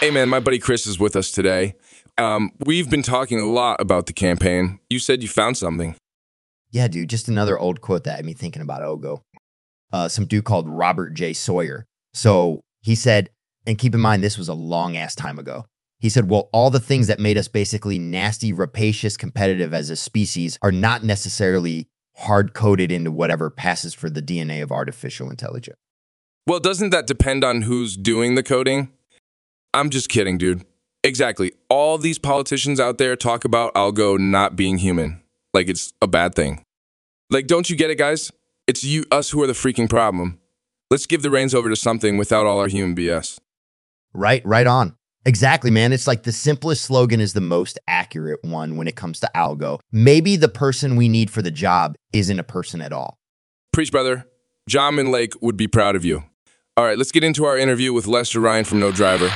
Hey, man, my buddy Chris is with us today. Um, we've been talking a lot about the campaign. You said you found something. Yeah, dude, just another old quote that had me thinking about Algo. Uh, some dude called Robert J. Sawyer. So he said, and keep in mind, this was a long ass time ago. He said, Well, all the things that made us basically nasty, rapacious, competitive as a species are not necessarily hard coded into whatever passes for the DNA of artificial intelligence. Well, doesn't that depend on who's doing the coding? I'm just kidding, dude. Exactly. All these politicians out there talk about algo not being human. Like it's a bad thing. Like, don't you get it, guys? It's you, us who are the freaking problem. Let's give the reins over to something without all our human BS. Right, right on. Exactly, man. It's like the simplest slogan is the most accurate one when it comes to algo. Maybe the person we need for the job isn't a person at all. Preach, brother. Jamin Lake would be proud of you. All right, let's get into our interview with Lester Ryan from No Driver.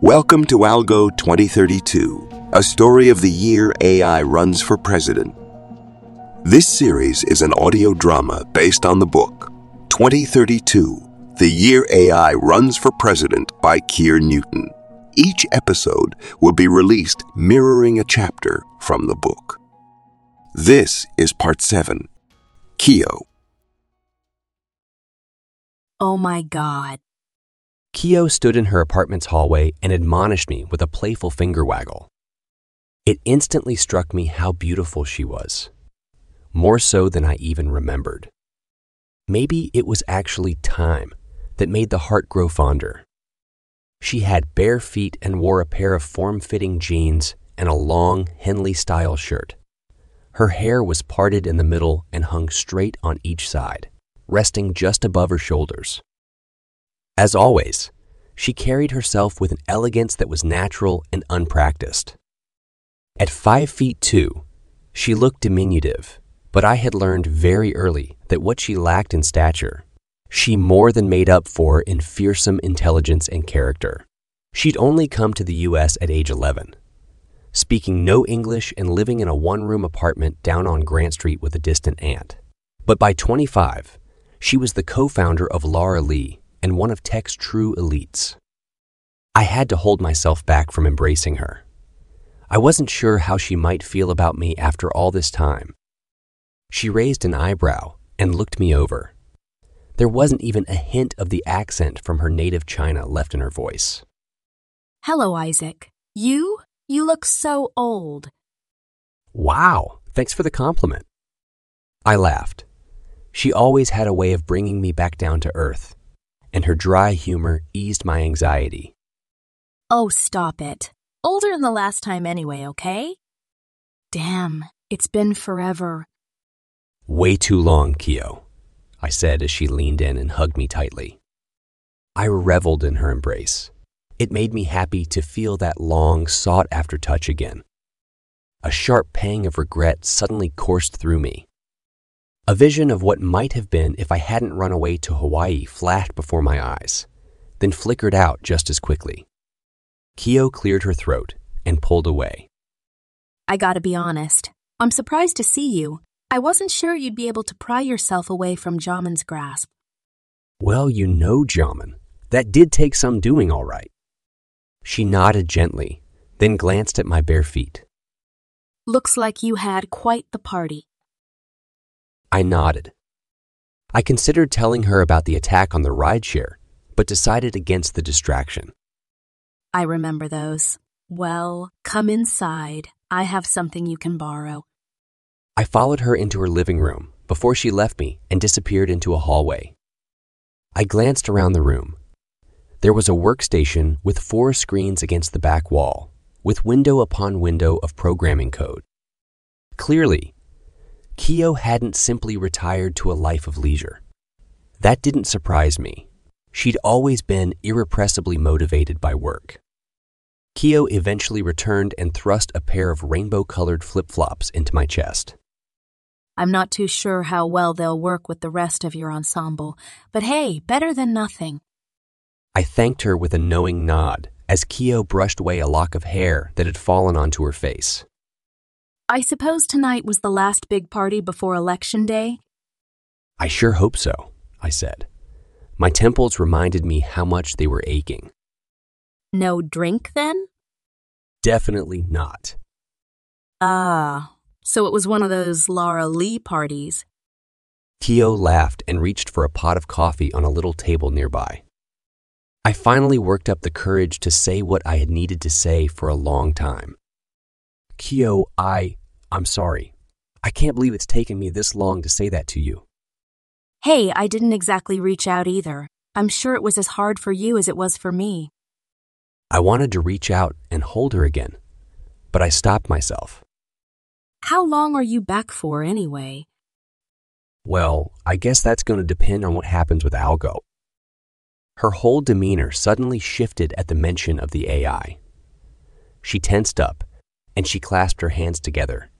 Welcome to Algo 2032, a story of the year AI runs for president. This series is an audio drama based on the book 2032 The Year AI Runs for President by Keir Newton. Each episode will be released mirroring a chapter from the book. This is part 7 Kio. Oh my god. Kio stood in her apartment's hallway and admonished me with a playful finger waggle. It instantly struck me how beautiful she was, more so than I even remembered. Maybe it was actually time that made the heart grow fonder. She had bare feet and wore a pair of form fitting jeans and a long Henley style shirt. Her hair was parted in the middle and hung straight on each side, resting just above her shoulders. As always, she carried herself with an elegance that was natural and unpracticed. At five feet two, she looked diminutive, but I had learned very early that what she lacked in stature, she more than made up for in fearsome intelligence and character. She'd only come to the U.S. at age 11, speaking no English and living in a one room apartment down on Grant Street with a distant aunt. But by 25, she was the co founder of LaRaLi and one of tech's true elites. I had to hold myself back from embracing her. I wasn't sure how she might feel about me after all this time. She raised an eyebrow and looked me over. There wasn't even a hint of the accent from her native China left in her voice. Hello, Isaac. You? You look so old. Wow, thanks for the compliment. I laughed. She always had a way of bringing me back down to earth, and her dry humor eased my anxiety. Oh, stop it. Older than the last time anyway, okay? Damn, it's been forever. Way too long, Kio, I said as she leaned in and hugged me tightly. I reveled in her embrace. It made me happy to feel that long, sought after touch again. A sharp pang of regret suddenly coursed through me. A vision of what might have been if I hadn't run away to Hawaii flashed before my eyes, then flickered out just as quickly. Kio cleared her throat and pulled away. I gotta be honest. I'm surprised to see you. I wasn't sure you'd be able to pry yourself away from Jamin's grasp. Well, you know, Jamin, that did take some doing, all right. She nodded gently, then glanced at my bare feet. Looks like you had quite the party. I nodded. I considered telling her about the attack on the rideshare, but decided against the distraction. I remember those. Well, come inside. I have something you can borrow. I followed her into her living room before she left me and disappeared into a hallway. I glanced around the room. There was a workstation with four screens against the back wall, with window upon window of programming code. Clearly, Kio hadn't simply retired to a life of leisure. That didn't surprise me. She'd always been irrepressibly motivated by work. Kio eventually returned and thrust a pair of rainbow colored flip flops into my chest. I'm not too sure how well they'll work with the rest of your ensemble, but hey, better than nothing. I thanked her with a knowing nod as Keo brushed away a lock of hair that had fallen onto her face. I suppose tonight was the last big party before Election Day? I sure hope so, I said. My temples reminded me how much they were aching. No drink then? Definitely not. Ah, so it was one of those LaRaLi parties. Kio laughed and reached for a pot of coffee on a little table nearby. I finally worked up the courage to say what I had needed to say for a long time. Kio, I. I'm sorry. I can't believe it's taken me this long to say that to you. Hey, I didn't exactly reach out either. I'm sure it was as hard for you as it was for me. I wanted to reach out and hold her again, but I stopped myself. How long are you back for anyway? Well, I guess that's going to depend on what happens with Algo. Her whole demeanor suddenly shifted at the mention of the AI. She tensed up and she clasped her hands together,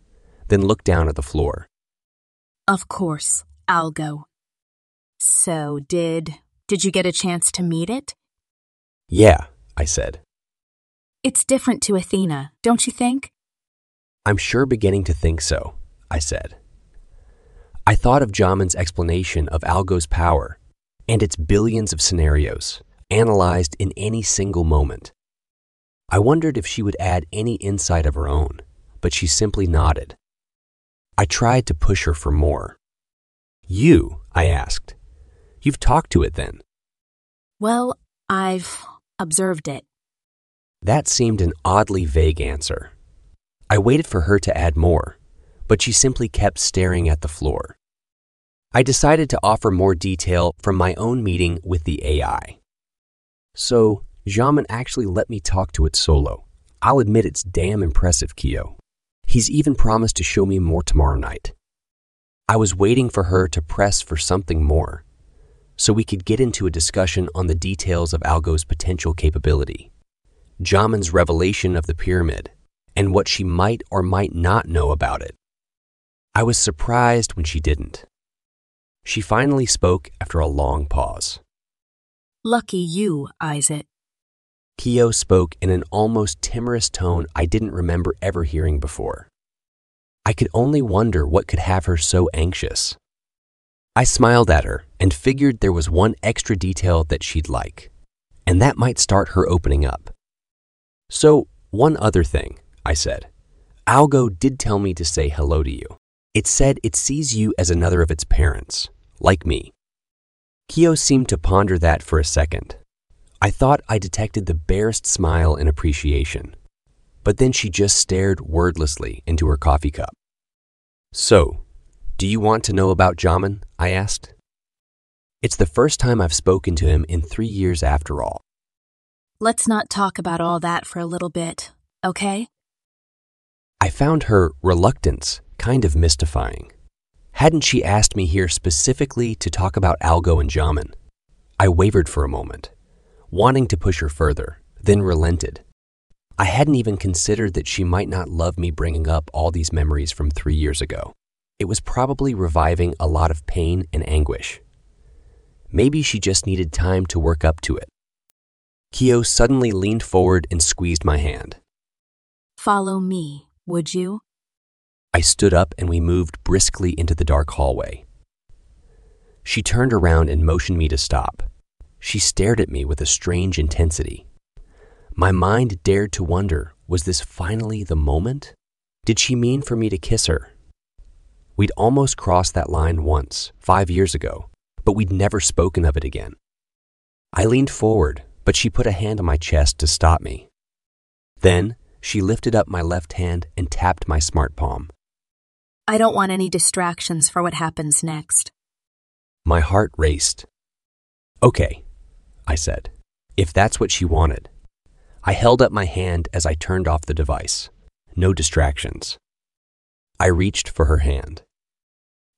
then looked down at the floor. Of course, Algo. So, did did you get a chance to meet it? Yeah, I said. It's different to Athena, don't you think? I'm sure beginning to think so, I said. I thought of Jamin's explanation of Algo's power and its billions of scenarios, analyzed in any single moment. I wondered if she would add any insight of her own, but she simply nodded. I tried to push her for more. You, I asked. You've talked to it then. Well, I've observed it. That seemed an oddly vague answer. I waited for her to add more, but she simply kept staring at the floor. I decided to offer more detail from my own meeting with the AI. So, Jamin actually let me talk to it solo. I'll admit it's damn impressive, Kio. He's even promised to show me more tomorrow night. I was waiting for her to press for something more, so we could get into a discussion on the details of Algo's potential capability, Jamin's revelation of the pyramid, and what she might or might not know about it. I was surprised when she didn't. She finally spoke after a long pause. Lucky you, Isaac. Kio spoke in an almost timorous tone I didn't remember ever hearing before. I could only wonder what could have her so anxious. I smiled at her and figured there was one extra detail that she'd like, and that might start her opening up. So, one other thing, I said. Algo did tell me to say hello to you. It said it sees you as another of its parents, like me. Kio seemed to ponder that for a second. I thought I detected the barest smile in appreciation, but then she just stared wordlessly into her coffee cup. So, do you want to know about Jamin? I asked. It's the first time I've spoken to him in three years after all. Let's not talk about all that for a little bit, okay? I found her reluctance kind of mystifying. Hadn't she asked me here specifically to talk about Algo and Jamin? I wavered for a moment, wanting to push her further, then relented. I hadn't even considered that she might not love me bringing up all these memories from three years ago. It was probably reviving a lot of pain and anguish. Maybe she just needed time to work up to it. Kio suddenly leaned forward and squeezed my hand. Follow me, would you? I stood up and we moved briskly into the dark hallway. She turned around and motioned me to stop. She stared at me with a strange intensity. My mind dared to wonder was this finally the moment? Did she mean for me to kiss her? We'd almost crossed that line once, five years ago, but we'd never spoken of it again. I leaned forward, but she put a hand on my chest to stop me. Then she lifted up my left hand and tapped my smart palm. I don't want any distractions for what happens next. My heart raced. Okay, I said, if that's what she wanted. I held up my hand as I turned off the device. No distractions. I reached for her hand.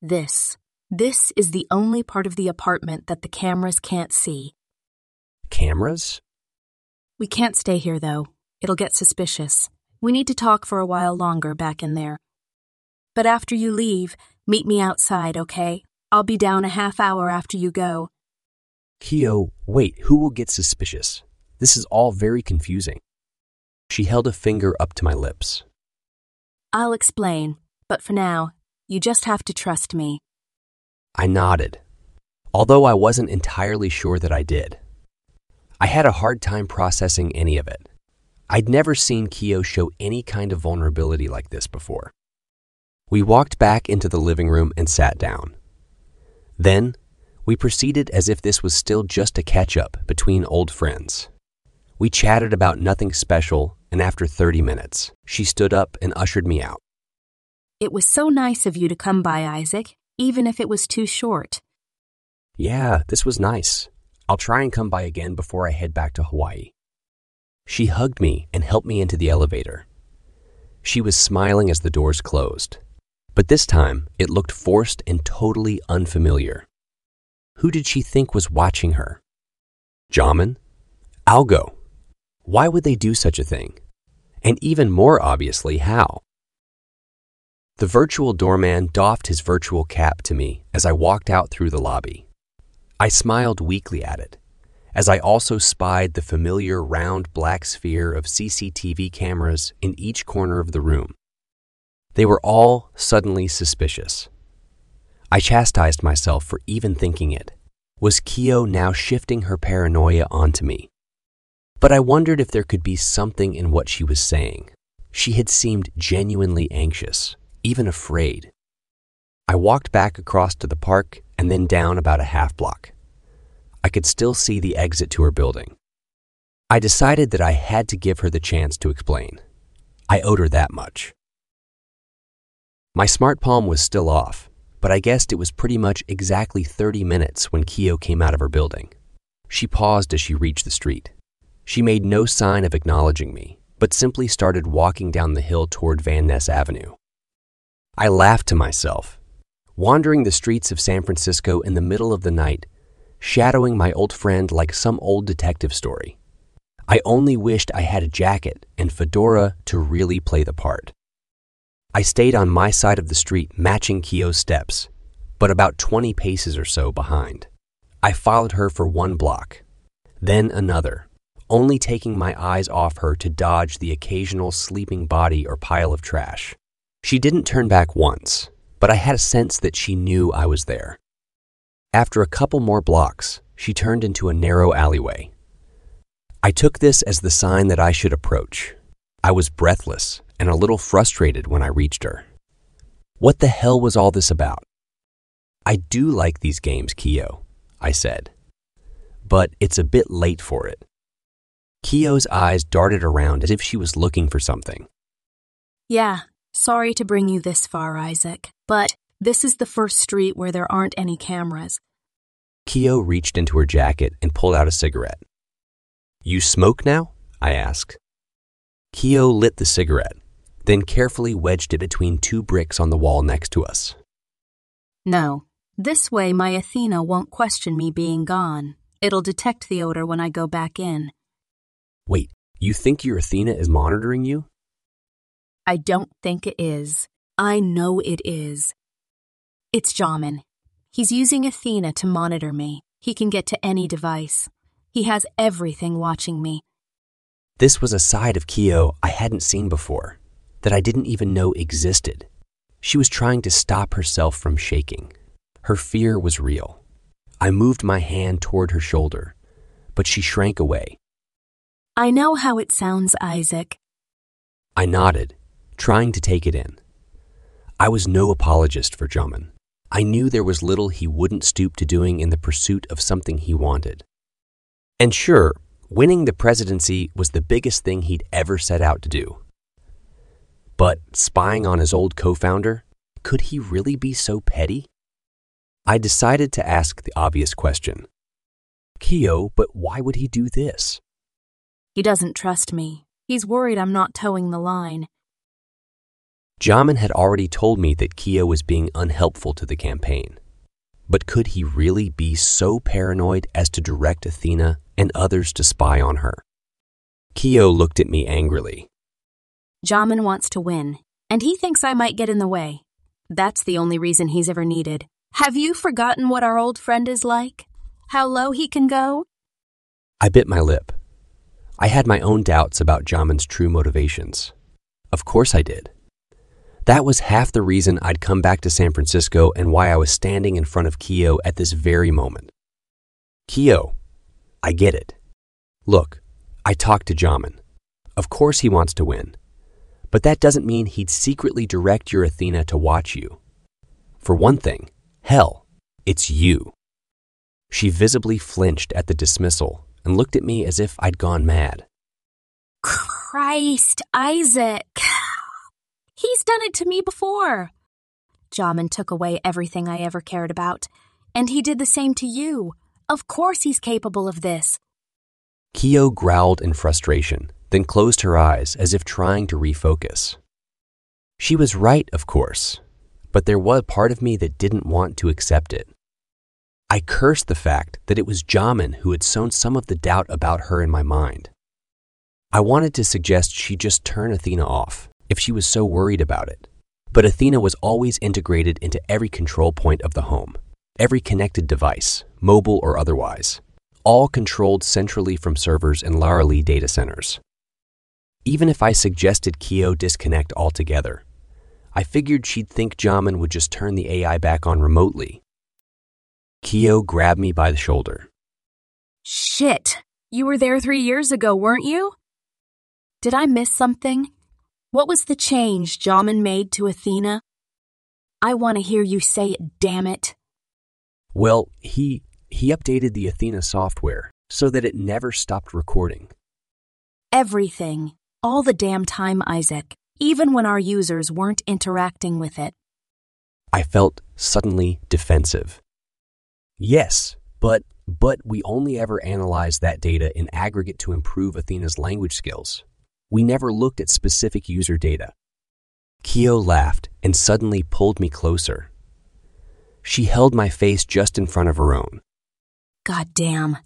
This. This is the only part of the apartment that the cameras can't see. Cameras? We can't stay here, though. It'll get suspicious. We need to talk for a while longer back in there. But after you leave, meet me outside, okay? I'll be down a half hour after you go. Kio, wait, who will get suspicious? This is all very confusing. She held a finger up to my lips. I'll explain, but for now, you just have to trust me. I nodded, although I wasn't entirely sure that I did. I had a hard time processing any of it. I'd never seen Kio show any kind of vulnerability like this before. We walked back into the living room and sat down. Then, we proceeded as if this was still just a catch up between old friends. We chatted about nothing special, and after 30 minutes, she stood up and ushered me out. It was so nice of you to come by, Isaac, even if it was too short. Yeah, this was nice. I'll try and come by again before I head back to Hawaii. She hugged me and helped me into the elevator. She was smiling as the doors closed, but this time it looked forced and totally unfamiliar. Who did she think was watching her? Jamin? Algo? Why would they do such a thing? And even more obviously, how? The virtual doorman doffed his virtual cap to me as I walked out through the lobby. I smiled weakly at it, as I also spied the familiar round black sphere of CCTV cameras in each corner of the room. They were all suddenly suspicious. I chastised myself for even thinking it. Was Kio now shifting her paranoia onto me? But I wondered if there could be something in what she was saying. She had seemed genuinely anxious, even afraid. I walked back across to the park and then down about a half block. I could still see the exit to her building. I decided that I had to give her the chance to explain. I owed her that much. My smart palm was still off, but I guessed it was pretty much exactly 30 minutes when Kio came out of her building. She paused as she reached the street. She made no sign of acknowledging me, but simply started walking down the hill toward Van Ness Avenue. I laughed to myself. Wandering the streets of San Francisco in the middle of the night shadowing my old friend like some old detective story. I only wished I had a jacket and fedora to really play the part. I stayed on my side of the street, matching Kio's steps, but about 20 paces or so behind. I followed her for one block, then another, only taking my eyes off her to dodge the occasional sleeping body or pile of trash. She didn't turn back once, but I had a sense that she knew I was there. After a couple more blocks, she turned into a narrow alleyway. I took this as the sign that I should approach. I was breathless and a little frustrated when I reached her. What the hell was all this about? I do like these games, Kio, I said, but it's a bit late for it. Kio's eyes darted around as if she was looking for something. Yeah, sorry to bring you this far, Isaac, but this is the first street where there aren't any cameras. Kio reached into her jacket and pulled out a cigarette. You smoke now? I asked. Kio lit the cigarette, then carefully wedged it between two bricks on the wall next to us. No, this way my Athena won't question me being gone. It'll detect the odor when I go back in. Wait, you think your Athena is monitoring you? I don't think it is. I know it is. It's Jamin. He's using Athena to monitor me. He can get to any device. He has everything watching me. This was a side of Kio I hadn't seen before, that I didn't even know existed. She was trying to stop herself from shaking. Her fear was real. I moved my hand toward her shoulder, but she shrank away. I know how it sounds, Isaac. I nodded, trying to take it in. I was no apologist for Jamin. I knew there was little he wouldn't stoop to doing in the pursuit of something he wanted. And sure, winning the presidency was the biggest thing he'd ever set out to do. But spying on his old co founder, could he really be so petty? I decided to ask the obvious question Kio, but why would he do this? He doesn't trust me. He's worried I'm not toeing the line. Jamin had already told me that Kio was being unhelpful to the campaign. But could he really be so paranoid as to direct Athena and others to spy on her? Kio looked at me angrily. Jamin wants to win, and he thinks I might get in the way. That's the only reason he's ever needed. Have you forgotten what our old friend is like? How low he can go? I bit my lip. I had my own doubts about Jamin's true motivations. Of course I did. That was half the reason I'd come back to San Francisco and why I was standing in front of Kio at this very moment. Kio, I get it. Look, I talked to Jamin. Of course he wants to win. But that doesn't mean he'd secretly direct your Athena to watch you. For one thing, hell, it's you. She visibly flinched at the dismissal and looked at me as if I'd gone mad. Christ, Isaac. He's done it to me before. Jamin took away everything I ever cared about, and he did the same to you. Of course he's capable of this. Kio growled in frustration, then closed her eyes as if trying to refocus. She was right, of course, but there was part of me that didn't want to accept it. I cursed the fact that it was Jamin who had sown some of the doubt about her in my mind. I wanted to suggest she just turn Athena off if she was so worried about it. But Athena was always integrated into every control point of the home, every connected device, mobile or otherwise, all controlled centrally from servers in LaRaLi data centers. Even if I suggested Kio disconnect altogether, I figured she'd think Jamin would just turn the AI back on remotely. Kio grabbed me by the shoulder. Shit, you were there three years ago, weren't you? Did I miss something? What was the change Jamin made to Athena? I want to hear you say it, damn it. Well, he he updated the Athena software so that it never stopped recording. Everything. All the damn time, Isaac. Even when our users weren't interacting with it. I felt suddenly defensive. Yes, but but we only ever analyzed that data in aggregate to improve Athena's language skills. We never looked at specific user data. Kio laughed and suddenly pulled me closer. She held my face just in front of her own. God damn.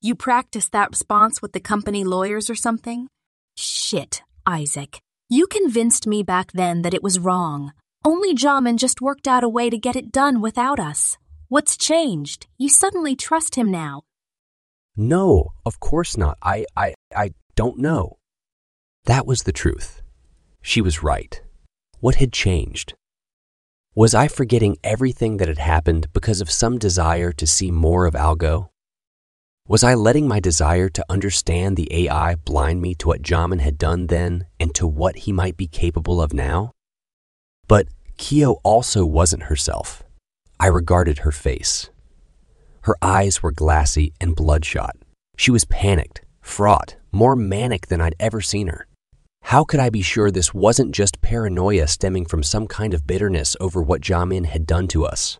You practiced that response with the company lawyers or something? Shit, Isaac. You convinced me back then that it was wrong. Only Jamin just worked out a way to get it done without us. What's changed? You suddenly trust him now. No, of course not. I I I don't know. That was the truth. She was right. What had changed? Was I forgetting everything that had happened because of some desire to see more of Algo? Was I letting my desire to understand the AI blind me to what Jamin had done then and to what he might be capable of now? But Kio also wasn't herself. I regarded her face. Her eyes were glassy and bloodshot. She was panicked, fraught, more manic than I'd ever seen her. How could I be sure this wasn't just paranoia stemming from some kind of bitterness over what Jamin had done to us?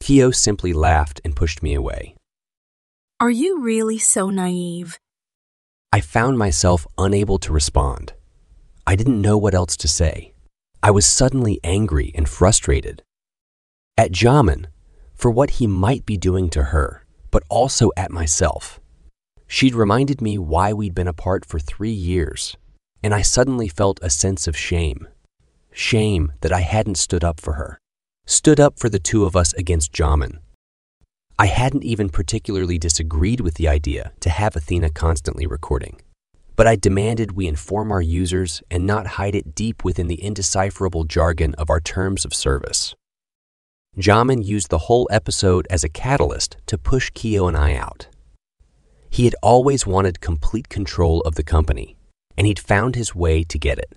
Kio simply laughed and pushed me away. Are you really so naive? I found myself unable to respond. I didn't know what else to say. I was suddenly angry and frustrated. At Jamin, for what he might be doing to her, but also at myself. She'd reminded me why we'd been apart for three years and I suddenly felt a sense of shame. Shame that I hadn't stood up for her, stood up for the two of us against Jamin. I hadn't even particularly disagreed with the idea to have Athena constantly recording, but I demanded we inform our users and not hide it deep within the indecipherable jargon of our terms of service. Jamin used the whole episode as a catalyst to push Kio and I out. He had always wanted complete control of the company, and he'd found his way to get it.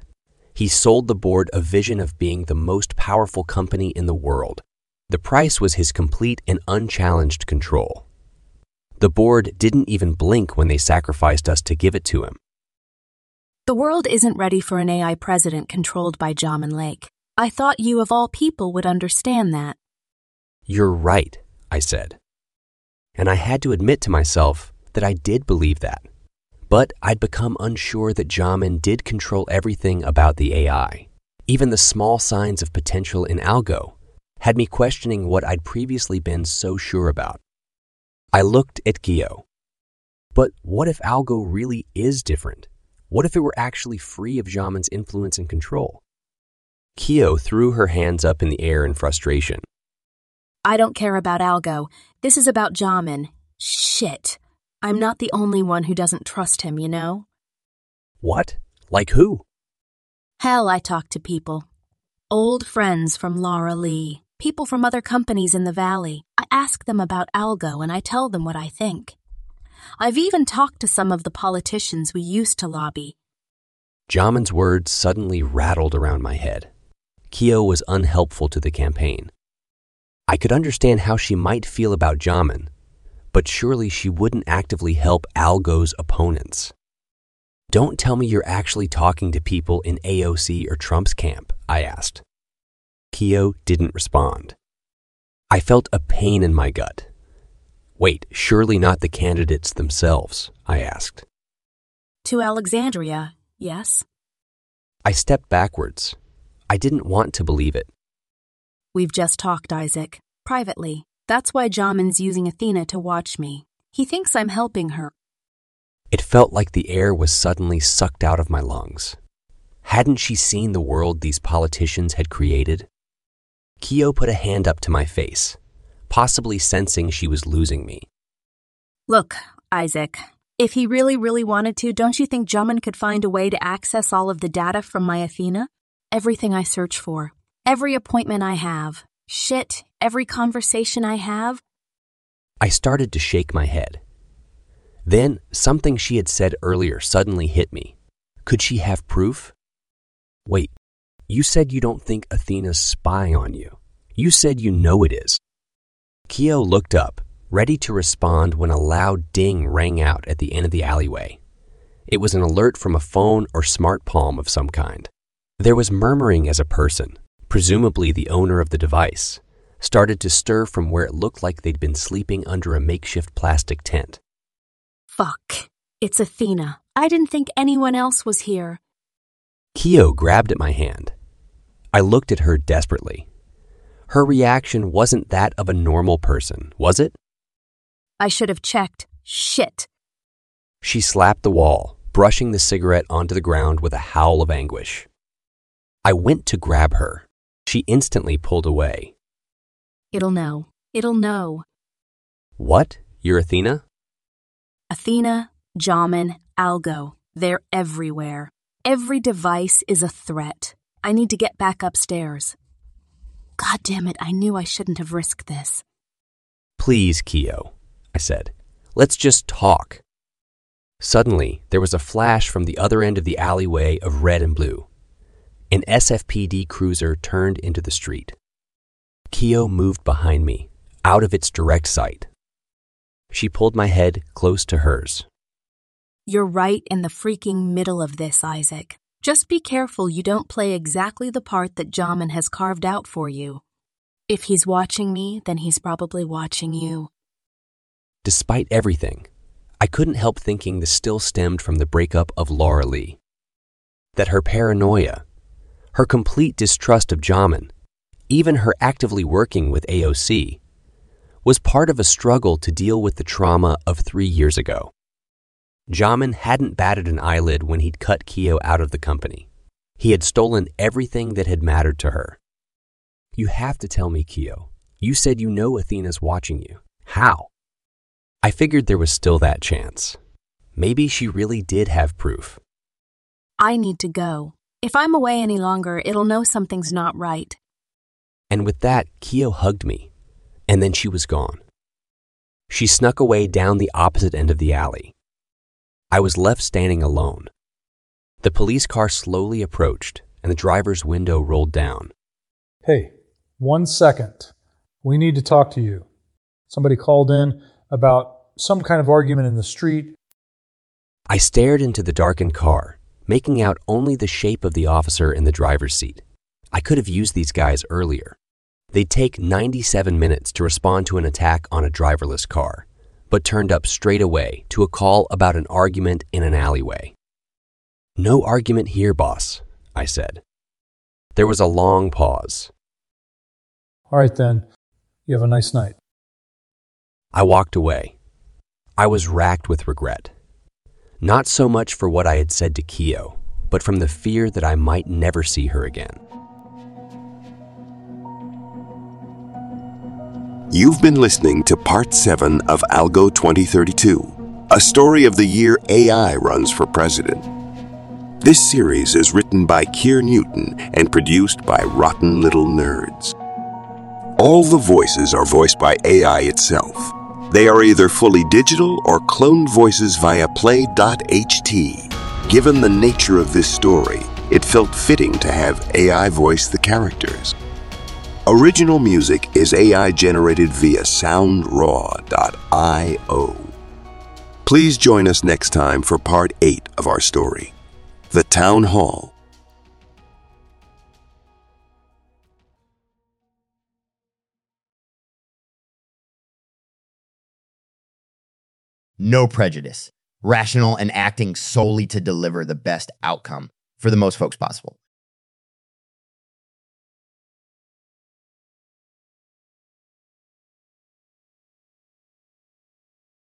He sold the board a vision of being the most powerful company in the world. The price was his complete and unchallenged control. The board didn't even blink when they sacrificed us to give it to him. The world isn't ready for an AI president controlled by Jamin Lake. I thought you, of all people, would understand that. You're right, I said. And I had to admit to myself that I did believe that. But I'd become unsure that Jamin did control everything about the AI. Even the small signs of potential in Algo had me questioning what I'd previously been so sure about. I looked at Kio. But what if Algo really is different? What if it were actually free of Jamin's influence and control? Kio threw her hands up in the air in frustration. I don't care about Algo. This is about Jamin. Shit. I'm not the only one who doesn't trust him, you know? What? Like who? Hell, I talk to people. Old friends from LaRaLi, people from other companies in the valley. I ask them about Algo and I tell them what I think. I've even talked to some of the politicians we used to lobby. Jamin's words suddenly rattled around my head. Kio was unhelpful to the campaign. I could understand how she might feel about Jamin, but surely she wouldn't actively help Algo's opponents. Don't tell me you're actually talking to people in AOC or Trump's camp, I asked. Kio didn't respond. I felt a pain in my gut. Wait, surely not the candidates themselves, I asked. To Alexandria, yes. I stepped backwards. I didn't want to believe it. We've just talked, Isaac, privately. That's why Jamin's using Athena to watch me. He thinks I'm helping her. It felt like the air was suddenly sucked out of my lungs. Hadn't she seen the world these politicians had created? Kio put a hand up to my face, possibly sensing she was losing me. Look, Isaac, if he really, really wanted to, don't you think Jamin could find a way to access all of the data from my Athena? Everything I search for, every appointment I have, shit, every conversation I have. I started to shake my head. Then something she had said earlier suddenly hit me. Could she have proof? Wait, you said you don't think Athena's spying on you. You said you know it is. Kio looked up, ready to respond when a loud ding rang out at the end of the alleyway. It was an alert from a phone or smart palm of some kind. There was murmuring as a person, presumably the owner of the device, started to stir from where it looked like they'd been sleeping under a makeshift plastic tent. Fuck. It's Athena. I didn't think anyone else was here. Kio grabbed at my hand. I looked at her desperately. Her reaction wasn't that of a normal person, was it? I should have checked. Shit. She slapped the wall, brushing the cigarette onto the ground with a howl of anguish. I went to grab her. She instantly pulled away. It'll know. It'll know. What? You're Athena? Athena, Jamin, Algo. They're everywhere. Every device is a threat. I need to get back upstairs. God damn it, I knew I shouldn't have risked this. Please, Kio, I said. Let's just talk. Suddenly, there was a flash from the other end of the alleyway of red and blue. An SFPD cruiser turned into the street. Kio moved behind me, out of its direct sight. She pulled my head close to hers. You're right in the freaking middle of this, Isaac. Just be careful you don't play exactly the part that Jamin has carved out for you. If he's watching me, then he's probably watching you. Despite everything, I couldn't help thinking this still stemmed from the breakup of LaRaLi. That her paranoia, her complete distrust of Jamin, even her actively working with AOC, was part of a struggle to deal with the trauma of three years ago. Jamin hadn't batted an eyelid when he'd cut Kio out of the company. He had stolen everything that had mattered to her. You have to tell me, Kio. You said you know Athena's watching you. How? I figured there was still that chance. Maybe she really did have proof. I need to go. If I'm away any longer, it'll know something's not right. And with that, Kio hugged me, and then she was gone. She snuck away down the opposite end of the alley. I was left standing alone. The police car slowly approached, and the driver's window rolled down. Hey, one second. We need to talk to you. Somebody called in about some kind of argument in the street. I stared into the darkened car, making out only the shape of the officer in the driver's seat. I could have used these guys earlier. They'd take 97 minutes to respond to an attack on a driverless car, but turned up straight away to a call about an argument in an alleyway. No argument here, boss, I said. There was a long pause. All right, then. You have a nice night. I walked away. I was racked with regret. Not so much for what I had said to Kio, but from the fear that I might never see her again. You've been listening to Part 7 of Algo 2032, a story of the year AI runs for president. This series is written by Keir Newton and produced by Rotten Little Nerds. All the voices are voiced by AI itself. They are either fully digital or cloned voices via play.ht. Given the nature of this story, it felt fitting to have AI voice the characters. Original music is AI generated via soundraw.io. Please join us next time for part 8 of our story The Town Hall. No prejudice, rational and acting solely to deliver the best outcome for the most folks possible.